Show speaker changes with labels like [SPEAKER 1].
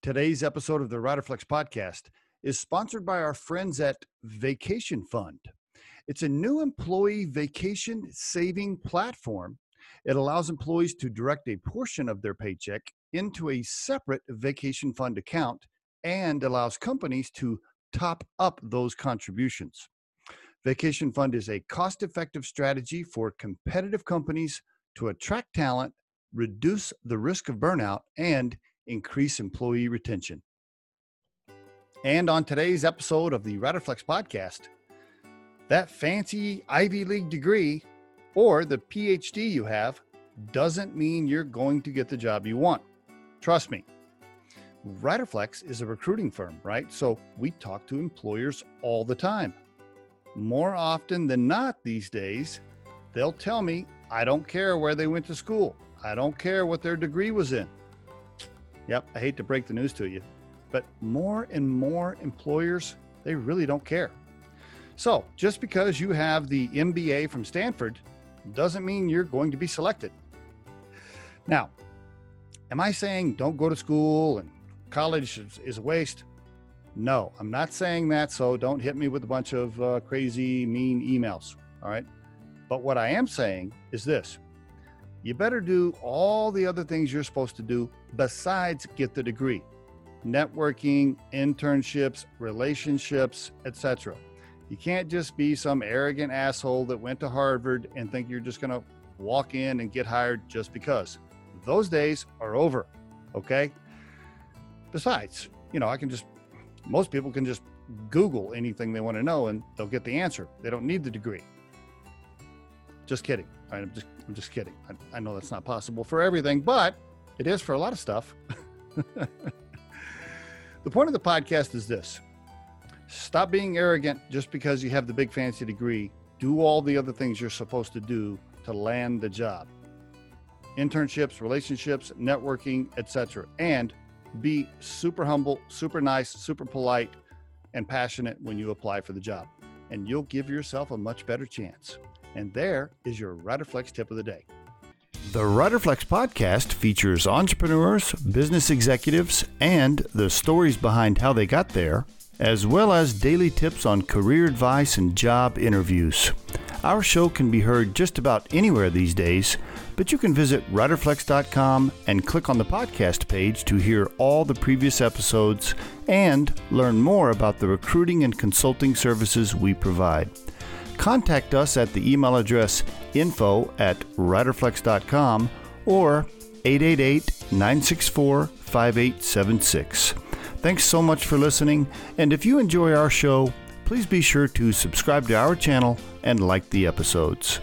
[SPEAKER 1] Today's episode of the Riderflex podcast is sponsored by our friends at Vacation Fund. It's a new employee vacation saving platform. It allows employees to direct a portion of their paycheck into a separate vacation fund account and allows companies to top up those contributions. Vacation Fund is a cost effective strategy for competitive companies to attract talent, reduce the risk of burnout, and increase employee retention. And on today's episode of the Riderflex podcast, that fancy Ivy League degree or the PhD you have doesn't mean you're going to get the job you want. Trust me. Riderflex is a recruiting firm, right? So we talk to employers all the time. More often than not these days, they'll tell me, I don't care where they went to school. I don't care what their degree was in. Yep, I hate to break the news to you, but more and more employers, they really don't care. So just because you have the MBA from Stanford doesn't mean you're going to be selected. Now, am I saying don't go to school and college is, a waste? No, I'm not saying that. So don't hit me with a bunch of uh, crazy, mean emails. All right. But what I am saying is this you better do all the other things you're supposed to do besides get the degree. Networking internships relationships etc you can't just be some arrogant asshole that went to harvard and think you're just going to walk in and get hired just because. Those days are over okay? Besides you know i can just most people can just google anything they want to know and they'll get the answer. They don't need the degree just kidding right, i'm just I'm just kidding. I, I know that's not possible for everything, but it is for a lot of stuff. the point of the podcast is this stop being arrogant just because you have the big fancy degree. Do all the other things you're supposed to do to land the job internships, relationships, networking, etc. And be super humble, super nice, super polite, and passionate when you apply for the job. And you'll give yourself a much better chance. And there is your Riderflex tip of the day. The Riderflex podcast features entrepreneurs, business executives, and the stories behind how they got there, as well as daily tips on career advice and job interviews. Our show can be heard just about anywhere these days, but you can visit riderflex.com and click on the podcast page to hear all the previous episodes and learn more about the recruiting and consulting services we provide contact us at the email address info at riderflex.com or 888 964 5876. Thanks so much for listening, and if you enjoy our show, please be sure to subscribe to our channel and like the episodes.